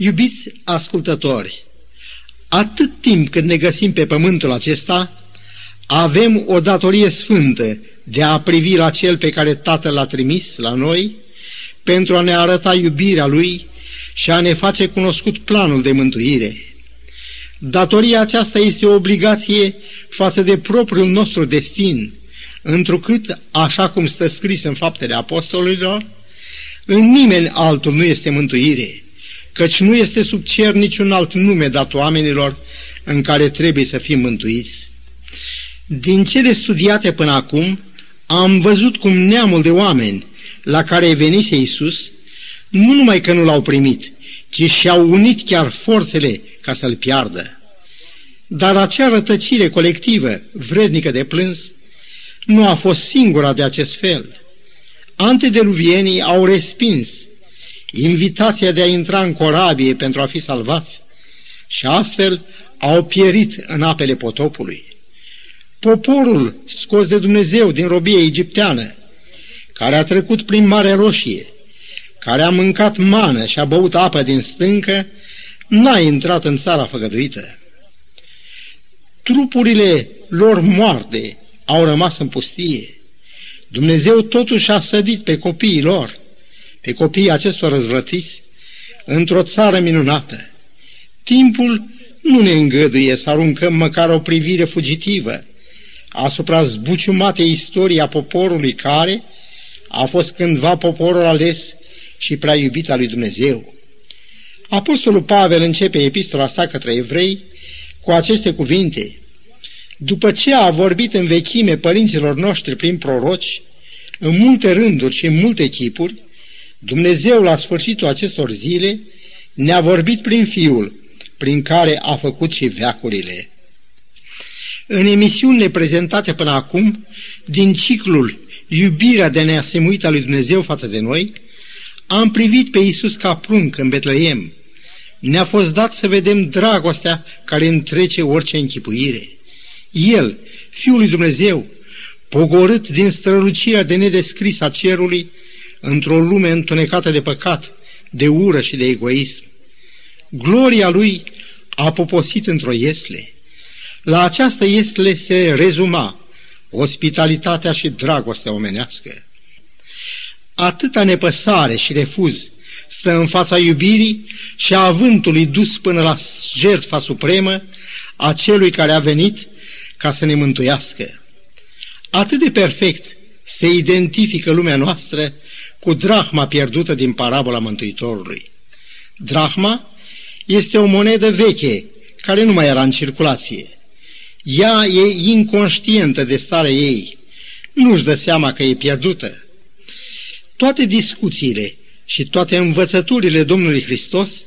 Iubiți ascultători, atât timp cât ne găsim pe pământul acesta, avem o datorie sfântă de a privi la Cel pe care Tatăl l-a trimis la noi, pentru a ne arăta iubirea Lui și a ne face cunoscut planul de mântuire. Datoria aceasta este o obligație față de propriul nostru destin, întrucât, așa cum stă scris în faptele apostolilor, în nimeni altul nu este mântuire, căci nu este sub cer niciun alt nume dat oamenilor în care trebuie să fim mântuiți. Din cele studiate până acum, am văzut cum neamul de oameni la care venise Iisus, nu numai că nu l-au primit, ci și-au unit chiar forțele ca să-l piardă. Dar acea rătăcire colectivă, vrednică de plâns, nu a fost singura de acest fel. Antedeluvienii au respins invitația de a intra în corabie pentru a fi salvați și astfel au pierit în apele potopului. Poporul scos de Dumnezeu din robie egipteană, care a trecut prin Marea Roșie, care a mâncat mană și a băut apă din stâncă, n-a intrat în țara făgăduită. Trupurile lor moarte au rămas în pustie. Dumnezeu totuși a sădit pe copiii lor, pe copiii acestor răzvrătiți, într-o țară minunată. Timpul nu ne îngăduie să aruncăm măcar o privire fugitivă asupra zbuciumatei istorii a poporului care a fost cândva poporul ales și prea iubit al lui Dumnezeu. Apostolul Pavel începe epistola sa către evrei cu aceste cuvinte. După ce a vorbit în vechime părinților noștri prin proroci, în multe rânduri și în multe chipuri, Dumnezeu la sfârșitul acestor zile ne-a vorbit prin Fiul, prin care a făcut și veacurile. În emisiunile prezentate până acum, din ciclul Iubirea de neasemuită a lui Dumnezeu față de noi, am privit pe Iisus ca prunc în Betleem. Ne-a fost dat să vedem dragostea care întrece orice închipuire. El, Fiul lui Dumnezeu, pogorât din strălucirea de nedescris a cerului, într-o lume întunecată de păcat, de ură și de egoism. Gloria lui a poposit într-o iesle. La această iesle se rezuma ospitalitatea și dragostea omenească. Atâta nepăsare și refuz stă în fața iubirii și a avântului dus până la jertfa supremă a celui care a venit ca să ne mântuiască. Atât de perfect se identifică lumea noastră cu drahma pierdută din parabola Mântuitorului. Drahma este o monedă veche care nu mai era în circulație. Ea e inconștientă de starea ei, nu-și dă seama că e pierdută. Toate discuțiile și toate învățăturile Domnului Hristos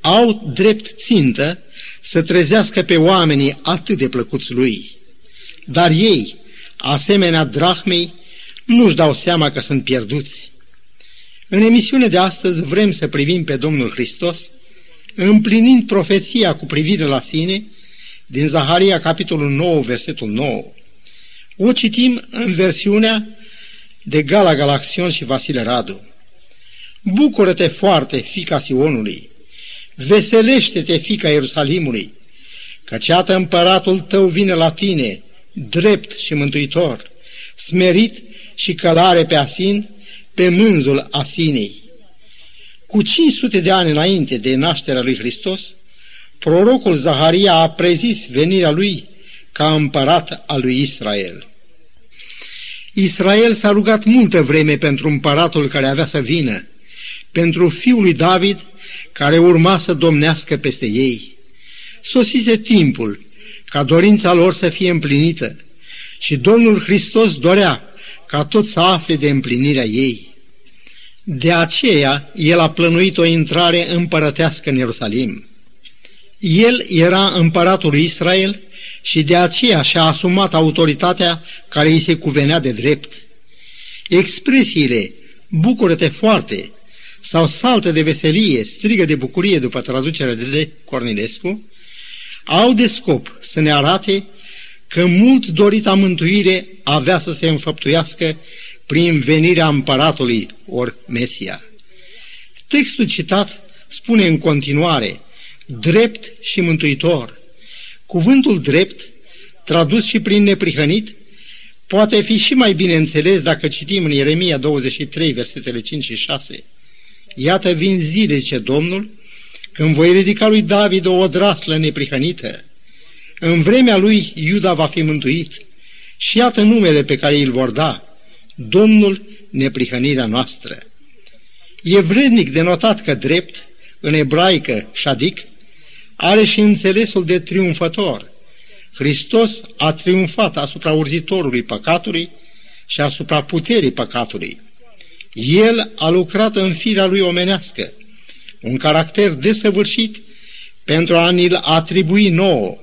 au drept țintă să trezească pe oamenii atât de plăcuți lui. Dar ei, asemenea drahmei, nu-și dau seama că sunt pierduți. În emisiunea de astăzi vrem să privim pe Domnul Hristos, împlinind profeția cu privire la sine, din Zaharia, capitolul 9, versetul 9. O citim în versiunea de Gala Galaxion și Vasile Radu. Bucură-te foarte, fica Sionului, veselește-te, fica Ierusalimului, căci iată împăratul tău vine la tine, drept și mântuitor, smerit și călare pe asin, pe mânzul asinei. Cu 500 de ani înainte de nașterea lui Hristos, prorocul Zaharia a prezis venirea lui ca împărat al lui Israel. Israel s-a rugat multă vreme pentru împăratul care avea să vină, pentru fiul lui David care urma să domnească peste ei. Sosise timpul ca dorința lor să fie împlinită și Domnul Hristos dorea ca tot să afle de împlinirea ei. De aceea, el a plănuit o intrare împărătească în Ierusalim. El era împăratul lui Israel și de aceea și-a asumat autoritatea care îi se cuvenea de drept. Expresiile bucură-te foarte sau saltă de veselie, strigă de bucurie după traducerea de Cornilescu, au de scop să ne arate că mult dorita mântuire avea să se înfăptuiască prin venirea împăratului ori Mesia. Textul citat spune în continuare, drept și mântuitor. Cuvântul drept, tradus și prin neprihănit, poate fi și mai bine înțeles dacă citim în Ieremia 23, versetele 5 și 6. Iată vin zile, zice Domnul, când voi ridica lui David o odraslă neprihănită. În vremea lui Iuda va fi mântuit. Și iată numele pe care îl vor da, Domnul neprihănirea noastră. E vrednic de notat că drept, în ebraică, șadic, are și înțelesul de triumfător. Hristos a triumfat asupra urzitorului păcatului și asupra puterii păcatului. El a lucrat în firea lui omenească, un caracter desăvârșit pentru a ni-l atribui nouă.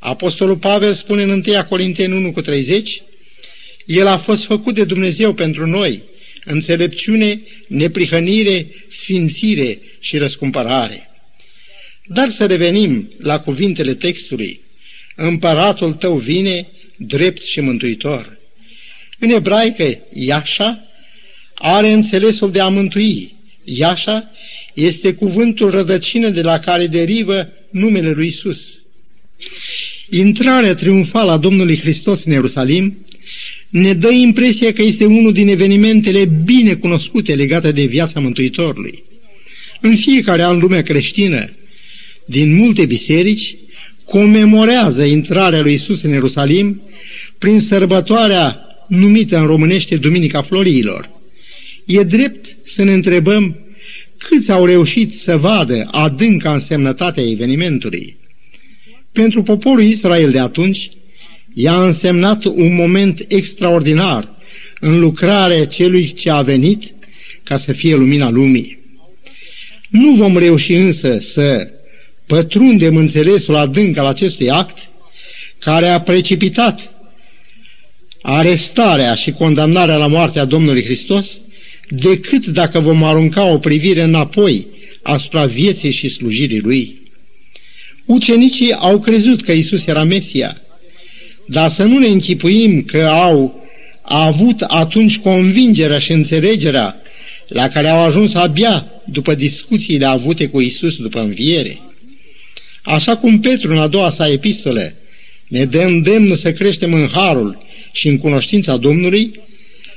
Apostolul Pavel spune în 1 Corinteni 1 cu 30, El a fost făcut de Dumnezeu pentru noi, înțelepciune, neprihănire, sfințire și răscumpărare. Dar să revenim la cuvintele textului. Împăratul tău vine, drept și mântuitor. În ebraică, Iașa are înțelesul de a mântui. Iașa este cuvântul rădăcină de la care derivă numele lui Isus. Intrarea triumfală a Domnului Hristos în Ierusalim ne dă impresia că este unul din evenimentele bine cunoscute legate de viața Mântuitorului. În fiecare an lumea creștină, din multe biserici, comemorează intrarea lui Isus în Ierusalim prin sărbătoarea numită în românește Duminica Florilor. E drept să ne întrebăm câți au reușit să vadă adânca însemnătatea evenimentului. Pentru poporul Israel de atunci, i-a însemnat un moment extraordinar în lucrarea celui ce a venit ca să fie lumina lumii. Nu vom reuși însă să pătrundem înțelesul adânc al acestui act care a precipitat arestarea și condamnarea la moartea Domnului Hristos decât dacă vom arunca o privire înapoi asupra vieții și slujirii Lui. Ucenicii au crezut că Isus era Mesia, dar să nu ne închipuim că au avut atunci convingerea și înțelegerea la care au ajuns abia după discuțiile avute cu Isus după înviere. Așa cum Petru în a doua sa epistole ne dă îndemn să creștem în harul și în cunoștința Domnului,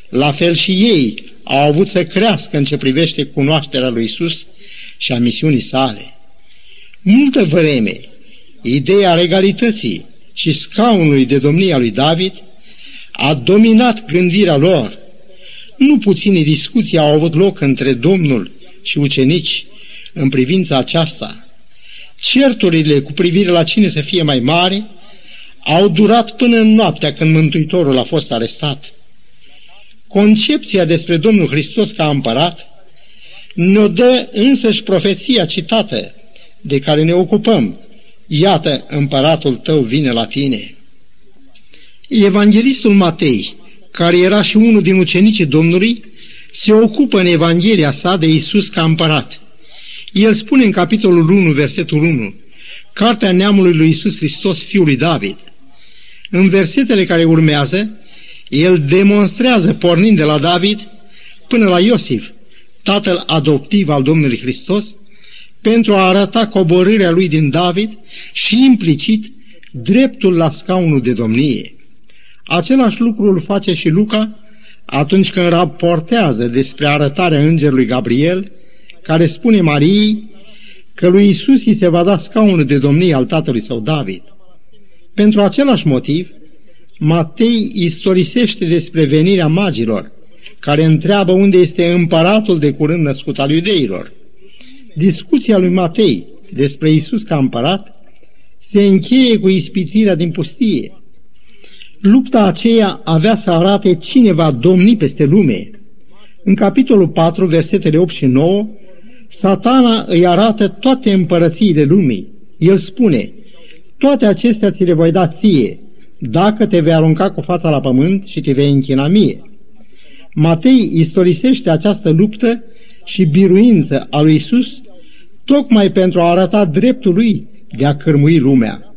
la fel și ei au avut să crească în ce privește cunoașterea lui Isus și a misiunii sale. Multă vreme, ideea regalității și scaunului de domnia lui David a dominat gândirea lor. Nu puține discuții au avut loc între Domnul și ucenici în privința aceasta. Certurile cu privire la cine să fie mai mare au durat până în noaptea când Mântuitorul a fost arestat. Concepția despre Domnul Hristos ca împărat ne-o dă însăși profeția citată de care ne ocupăm. Iată, împăratul tău vine la tine. Evanghelistul Matei, care era și unul din ucenicii Domnului, se ocupă în Evanghelia sa de Isus ca împărat. El spune în capitolul 1, versetul 1, Cartea neamului lui Isus Hristos, fiul lui David. În versetele care urmează, el demonstrează, pornind de la David până la Iosif, tatăl adoptiv al Domnului Hristos, pentru a arăta coborârea lui din David și implicit dreptul la scaunul de domnie. Același lucru îl face și Luca atunci când raportează despre arătarea îngerului Gabriel, care spune Mariei că lui Isus îi se va da scaunul de domnie al tatălui său David. Pentru același motiv, Matei istorisește despre venirea magilor, care întreabă unde este împăratul de curând născut al iudeilor. Discuția lui Matei despre Isus ca împărat se încheie cu ispitirea din pustie. Lupta aceea avea să arate cine va domni peste lume. În capitolul 4, versetele 8 și 9, satana îi arată toate împărățiile lumii. El spune, toate acestea ți le voi da ție, dacă te vei arunca cu fața la pământ și te vei închina mie. Matei istorisește această luptă și biruință a lui Isus tocmai pentru a arăta dreptul lui de a cărmui lumea.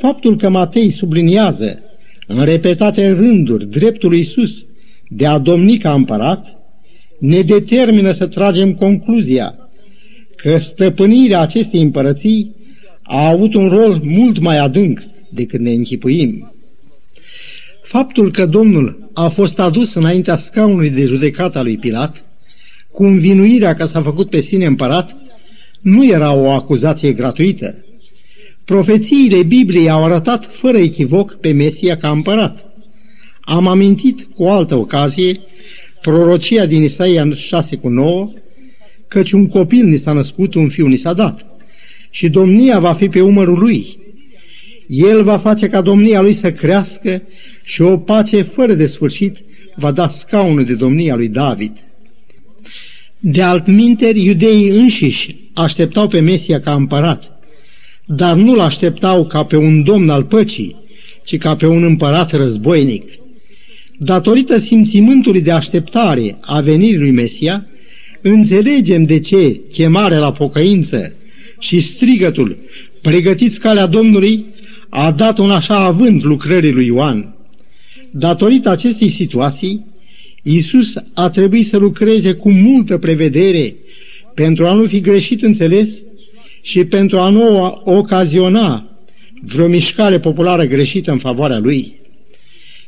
Faptul că Matei subliniază în repetate rânduri dreptul lui Isus de a domni ca împărat, ne determină să tragem concluzia că stăpânirea acestei împărății a avut un rol mult mai adânc decât ne închipuim. Faptul că Domnul a fost adus înaintea scaunului de judecată a lui Pilat, cu învinuirea că s-a făcut pe sine împărat, nu era o acuzație gratuită. Profețiile Bibliei au arătat fără echivoc pe Mesia ca împărat. Am amintit cu o altă ocazie prorocia din Isaia 6 cu 9, căci un copil ni s-a născut, un fiu ni s-a dat și domnia va fi pe umărul lui. El va face ca domnia lui să crească și o pace fără de sfârșit va da scaunul de domnia lui David. De altminteri, iudeii înșiși așteptau pe Mesia ca împărat, dar nu-l așteptau ca pe un domn al păcii, ci ca pe un împărat războinic. Datorită simțimântului de așteptare a venirii lui Mesia, înțelegem de ce chemarea la pocăință și strigătul, pregătiți calea Domnului, a dat un așa avânt lucrării lui Ioan. Datorită acestei situații, Iisus a trebuit să lucreze cu multă prevedere pentru a nu fi greșit înțeles și pentru a nu ocaziona vreo mișcare populară greșită în favoarea lui.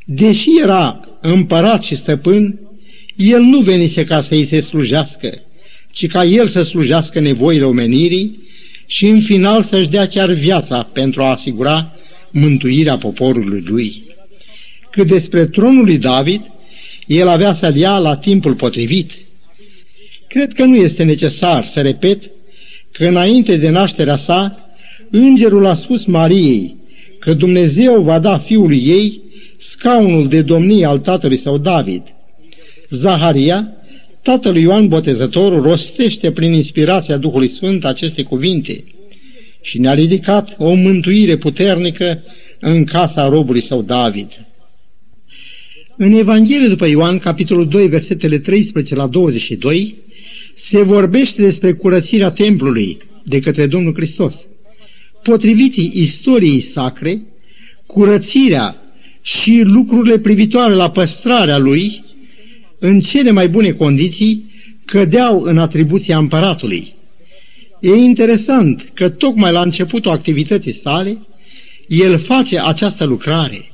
Deși era împărat și stăpân, el nu venise ca să îi se slujească, ci ca el să slujească nevoile omenirii și în final să-și dea chiar viața pentru a asigura mântuirea poporului lui. Cât despre tronul lui David, el avea să-l ia la timpul potrivit. Cred că nu este necesar să repet că înainte de nașterea sa, îngerul a spus Mariei că Dumnezeu va da fiului ei scaunul de domnie al tatălui său David. Zaharia Tatăl Ioan Botezătorul rostește prin inspirația Duhului Sfânt aceste cuvinte și ne-a ridicat o mântuire puternică în casa robului său David. În Evanghelie după Ioan, capitolul 2, versetele 13 la 22, se vorbește despre curățirea templului de către Domnul Hristos. Potrivit istoriei sacre, curățirea și lucrurile privitoare la păstrarea lui în cele mai bune condiții, cădeau în atribuția împăratului. E interesant că tocmai la începutul activității sale, el face această lucrare.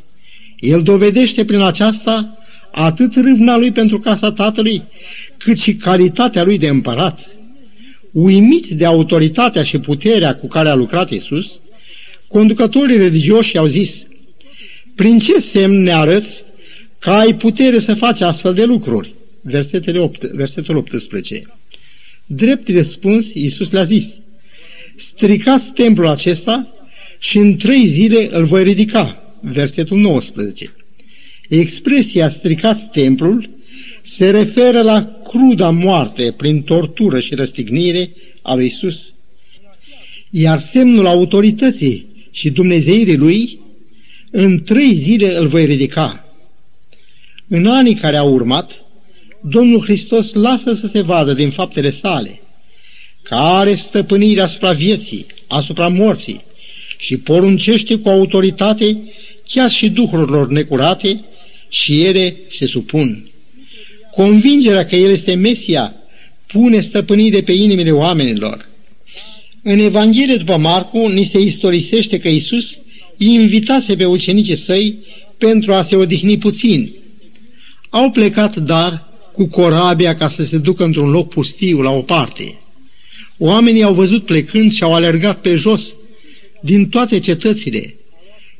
El dovedește prin aceasta atât râvna lui pentru casa tatălui, cât și calitatea lui de împărat. Uimiți de autoritatea și puterea cu care a lucrat Isus, conducătorii religioși au zis, prin ce semn ne arăți că ai putere să faci astfel de lucruri. Versetele 8, versetul 18. Drept răspuns, Iisus le-a zis, stricați templul acesta și în trei zile îl voi ridica. Versetul 19. Expresia stricați templul se referă la cruda moarte prin tortură și răstignire a lui Isus. Iar semnul autorității și dumnezeirii lui, în trei zile îl voi ridica. În anii care au urmat, Domnul Hristos lasă să se vadă din faptele sale că are stăpânire asupra vieții, asupra morții și poruncește cu autoritate chiar și duhurilor necurate și ele se supun. Convingerea că El este Mesia pune stăpânire pe inimile oamenilor. În Evanghelie după Marcu ni se istorisește că Isus invitase pe ucenicii săi pentru a se odihni puțin – au plecat, dar, cu corabia ca să se ducă într-un loc pustiu, la o parte. Oamenii au văzut plecând și au alergat pe jos din toate cetățile.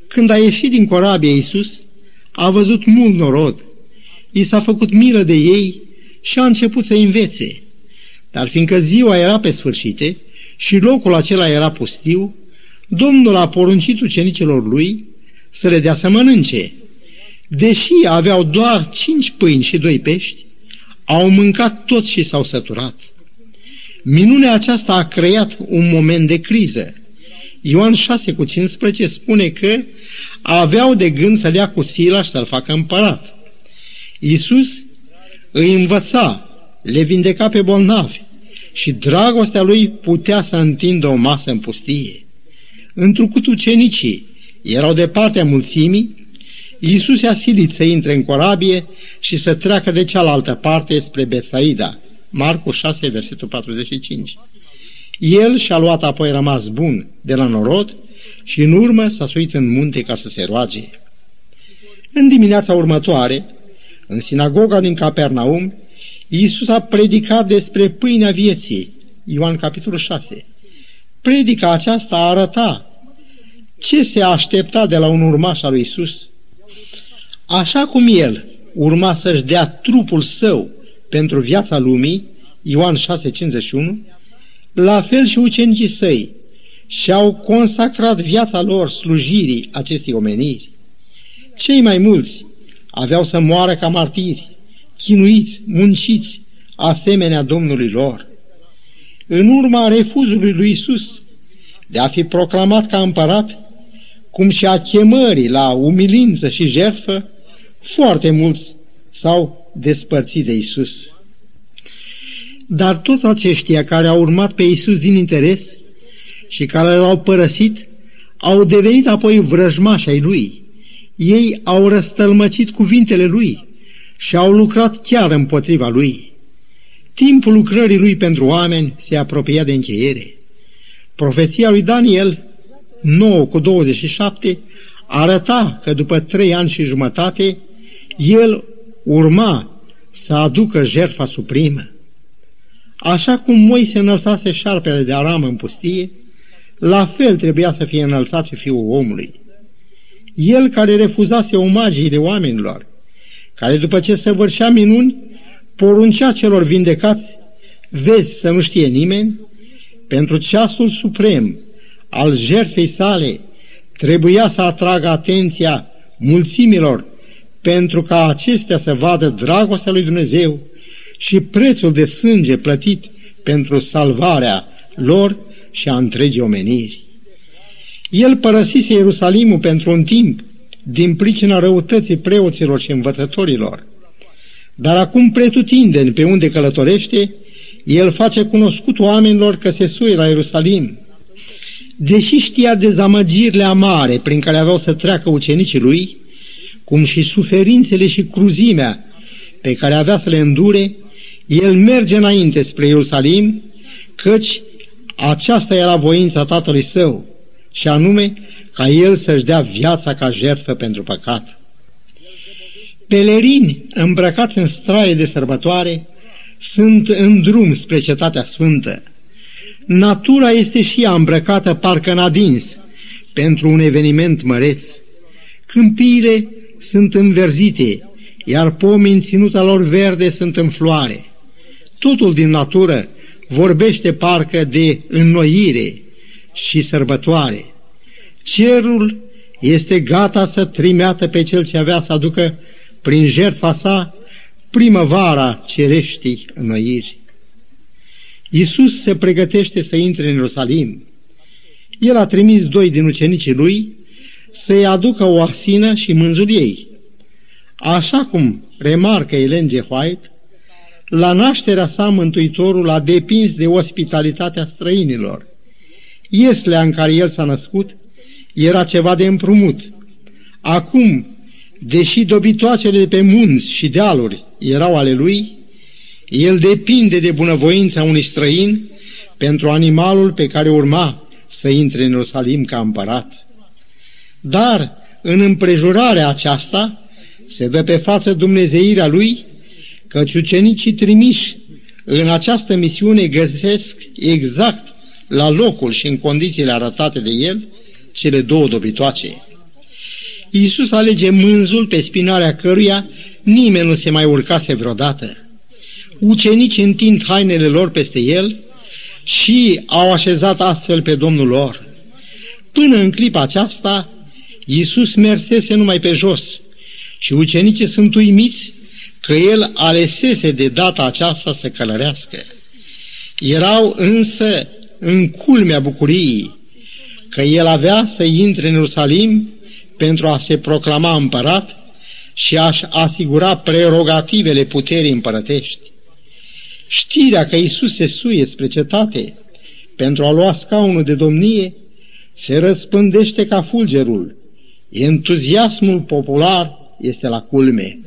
Când a ieșit din corabie Iisus, a văzut mult norod. I s-a făcut milă de ei și a început să învețe. Dar fiindcă ziua era pe sfârșite și locul acela era pustiu, Domnul a poruncit ucenicilor lui să le dea să mănânce. Deși aveau doar cinci pâini și doi pești, au mâncat tot și s-au săturat. Minunea aceasta a creat un moment de criză. Ioan 6 cu 15 spune că aveau de gând să-l ia cu sila și să-l facă împărat. Iisus îi învăța, le vindeca pe bolnavi și dragostea lui putea să întindă o masă în pustie. Întrucât ucenicii erau de partea mulțimii, Iisus a silit să intre în corabie și să treacă de cealaltă parte spre Betsaida. Marcu 6, versetul 45. El și-a luat apoi rămas bun de la norod și în urmă s-a suit în munte ca să se roage. În dimineața următoare, în sinagoga din Capernaum, Iisus a predicat despre pâinea vieții, Ioan capitolul 6. Predica aceasta arăta ce se aștepta de la un urmaș al lui Iisus. Așa cum el urma să-și dea trupul său pentru viața lumii, Ioan 6,51, la fel și ucenicii săi și-au consacrat viața lor slujirii acestei omeniri. Cei mai mulți aveau să moară ca martiri, chinuiți, munciți, asemenea Domnului lor. În urma refuzului lui Isus de a fi proclamat ca împărat, cum și a chemării la umilință și jertfă, foarte mulți s-au despărțit de Isus. Dar toți aceștia care au urmat pe Isus din interes și care l-au părăsit, au devenit apoi vrăjmași ai lui. Ei au răstălmăcit cuvintele lui și au lucrat chiar împotriva lui. Timpul lucrării lui pentru oameni se apropia de încheiere. Profeția lui Daniel 9 cu 27 arăta că după trei ani și jumătate el urma să aducă jertfa suprimă. Așa cum Moise înălțase șarpele de aram în pustie, la fel trebuia să fie înălțat și fiul omului. El care refuzase omagiile oamenilor, care după ce săvârșea minuni, poruncea celor vindecați, vezi să nu știe nimeni, pentru ceasul suprem al jertfei sale trebuia să atragă atenția mulțimilor pentru ca acestea să vadă dragostea lui Dumnezeu și prețul de sânge plătit pentru salvarea lor și a întregii omeniri. El părăsise Ierusalimul pentru un timp din pricina răutății preoților și învățătorilor. Dar acum pretutindeni pe unde călătorește, el face cunoscut oamenilor că se suie la Ierusalim. Deși știa dezamăgirile amare prin care aveau să treacă ucenicii lui, cum și suferințele și cruzimea pe care avea să le îndure, el merge înainte spre Ierusalim, căci aceasta era voința tatălui său, și anume ca el să-și dea viața ca jertfă pentru păcat. Pelerini îmbrăcați în straie de sărbătoare sunt în drum spre cetatea sfântă. Natura este și ea îmbrăcată parcă în adins pentru un eveniment măreț. Câmpiile sunt înverzite, iar pomii în ținuta lor verde sunt în floare. Totul din natură vorbește parcă de înnoire și sărbătoare. Cerul este gata să trimeată pe cel ce avea să aducă prin jertfa sa primăvara cereștii înnoiri. Iisus se pregătește să intre în Ierusalim. El a trimis doi din ucenicii lui să-i aducă o asină și mânzul ei. Așa cum remarcă Ellen G. White, la nașterea sa Mântuitorul a depins de ospitalitatea străinilor. Ieslea în care el s-a născut era ceva de împrumut. Acum, deși dobitoacele de pe munți și dealuri erau ale lui, el depinde de bunăvoința unui străin pentru animalul pe care urma să intre în Ierusalim ca împărat. Dar, în împrejurarea aceasta, se dă pe față dumnezeirea lui, căci ucenicii trimiși în această misiune găsesc exact la locul și în condițiile arătate de el cele două dobitoace. Iisus alege mânzul pe spinarea căruia nimeni nu se mai urcase vreodată. Ucenicii întind hainele lor peste el și au așezat astfel pe Domnul lor. Până în clipa aceasta, Iisus mersese numai pe jos și ucenicii sunt uimiți că el alesese de data aceasta să călărească. Erau însă în culmea bucuriei că el avea să intre în Ierusalim pentru a se proclama împărat și a-și asigura prerogativele puterii împărătești. Știrea că Isus se suie spre cetate pentru a lua scaunul de domnie se răspândește ca fulgerul. Entuziasmul popular este la culme.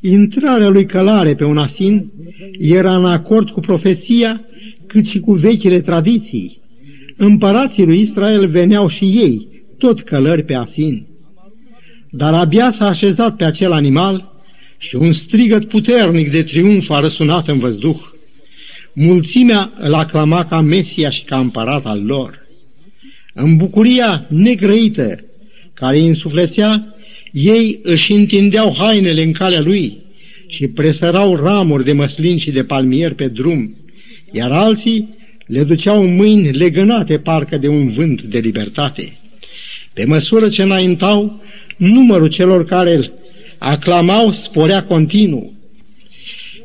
Intrarea lui Călare pe un asin era în acord cu profeția cât și cu vechile tradiții. Împărații lui Israel veneau și ei, tot călări pe asin. Dar abia s-a așezat pe acel animal și un strigăt puternic de triumf a răsunat în văzduh. Mulțimea îl aclama ca Mesia și ca împărat al lor. În bucuria negrăită care îi însuflețea, ei își întindeau hainele în calea lui și presărau ramuri de măslin și de palmier pe drum, iar alții le duceau mâini legănate parcă de un vânt de libertate. Pe măsură ce înaintau, numărul celor care îl aclamau sporea continuu.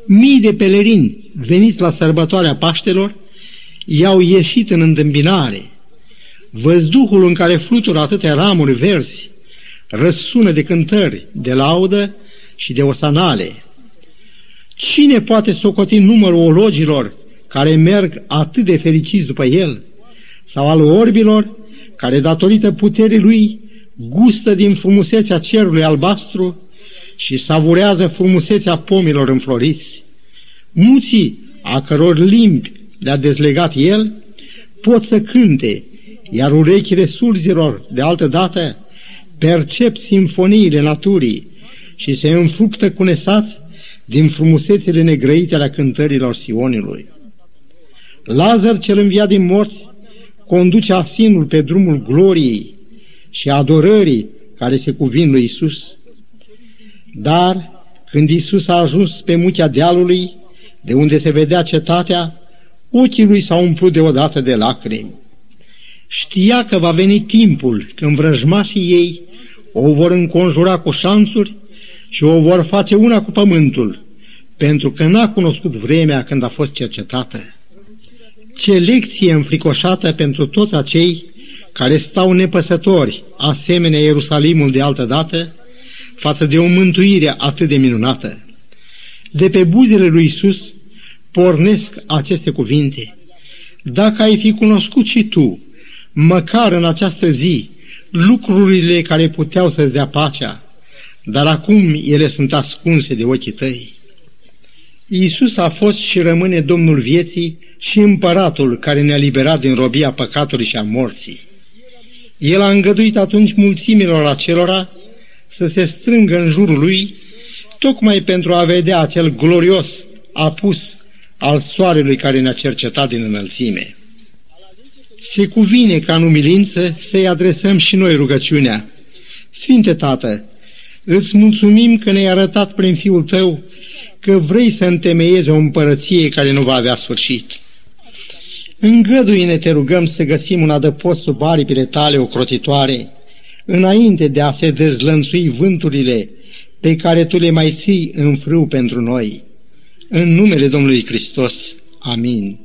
Mii de pelerini veniți la sărbătoarea Paștelor i-au ieșit în întâmpinare. Văzduhul în care flutură atâtea ramuri verzi răsună de cântări, de laudă și de osanale. Cine poate socoti numărul ologilor care merg atât de fericiți după el? Sau al orbilor care, datorită puterii lui, gustă din frumusețea cerului albastru și savurează frumusețea pomilor înfloriți. Muții, a căror limbi le-a dezlegat el, pot să cânte, iar urechile surzilor, de altă dată, percep simfoniile naturii și se înfructă cu nesați din frumusețele negrăite ale cântărilor Sionului. Lazar cel înviat din morți conduce asinul pe drumul gloriei și adorării care se cuvin lui Isus. Dar când Isus a ajuns pe muchea dealului, de unde se vedea cetatea, ochii lui s-au umplut deodată de lacrimi. Știa că va veni timpul când vrăjmașii ei o vor înconjura cu șanțuri și o vor face una cu pământul, pentru că n-a cunoscut vremea când a fost cercetată. Ce lecție înfricoșată pentru toți acei care stau nepăsători, asemenea Ierusalimul de altă dată, față de o mântuire atât de minunată. De pe buzele lui Isus pornesc aceste cuvinte. Dacă ai fi cunoscut și tu, măcar în această zi, lucrurile care puteau să-ți dea pacea, dar acum ele sunt ascunse de ochii tăi. Iisus a fost și rămâne Domnul vieții și împăratul care ne-a liberat din robia păcatului și a morții. El a îngăduit atunci mulțimilor acelora să se strângă în jurul lui, tocmai pentru a vedea acel glorios apus al soarelui care ne-a cercetat din înălțime. Se cuvine ca în umilință să-i adresăm și noi rugăciunea. Sfinte Tată, îți mulțumim că ne-ai arătat prin Fiul Tău că vrei să întemeiezi o împărăție care nu va avea sfârșit. Îngăduie-ne, te rugăm, să găsim un adăpost sub aripile tale ocrotitoare, înainte de a se dezlănțui vânturile pe care tu le mai ții în frâu pentru noi. În numele Domnului Hristos. Amin.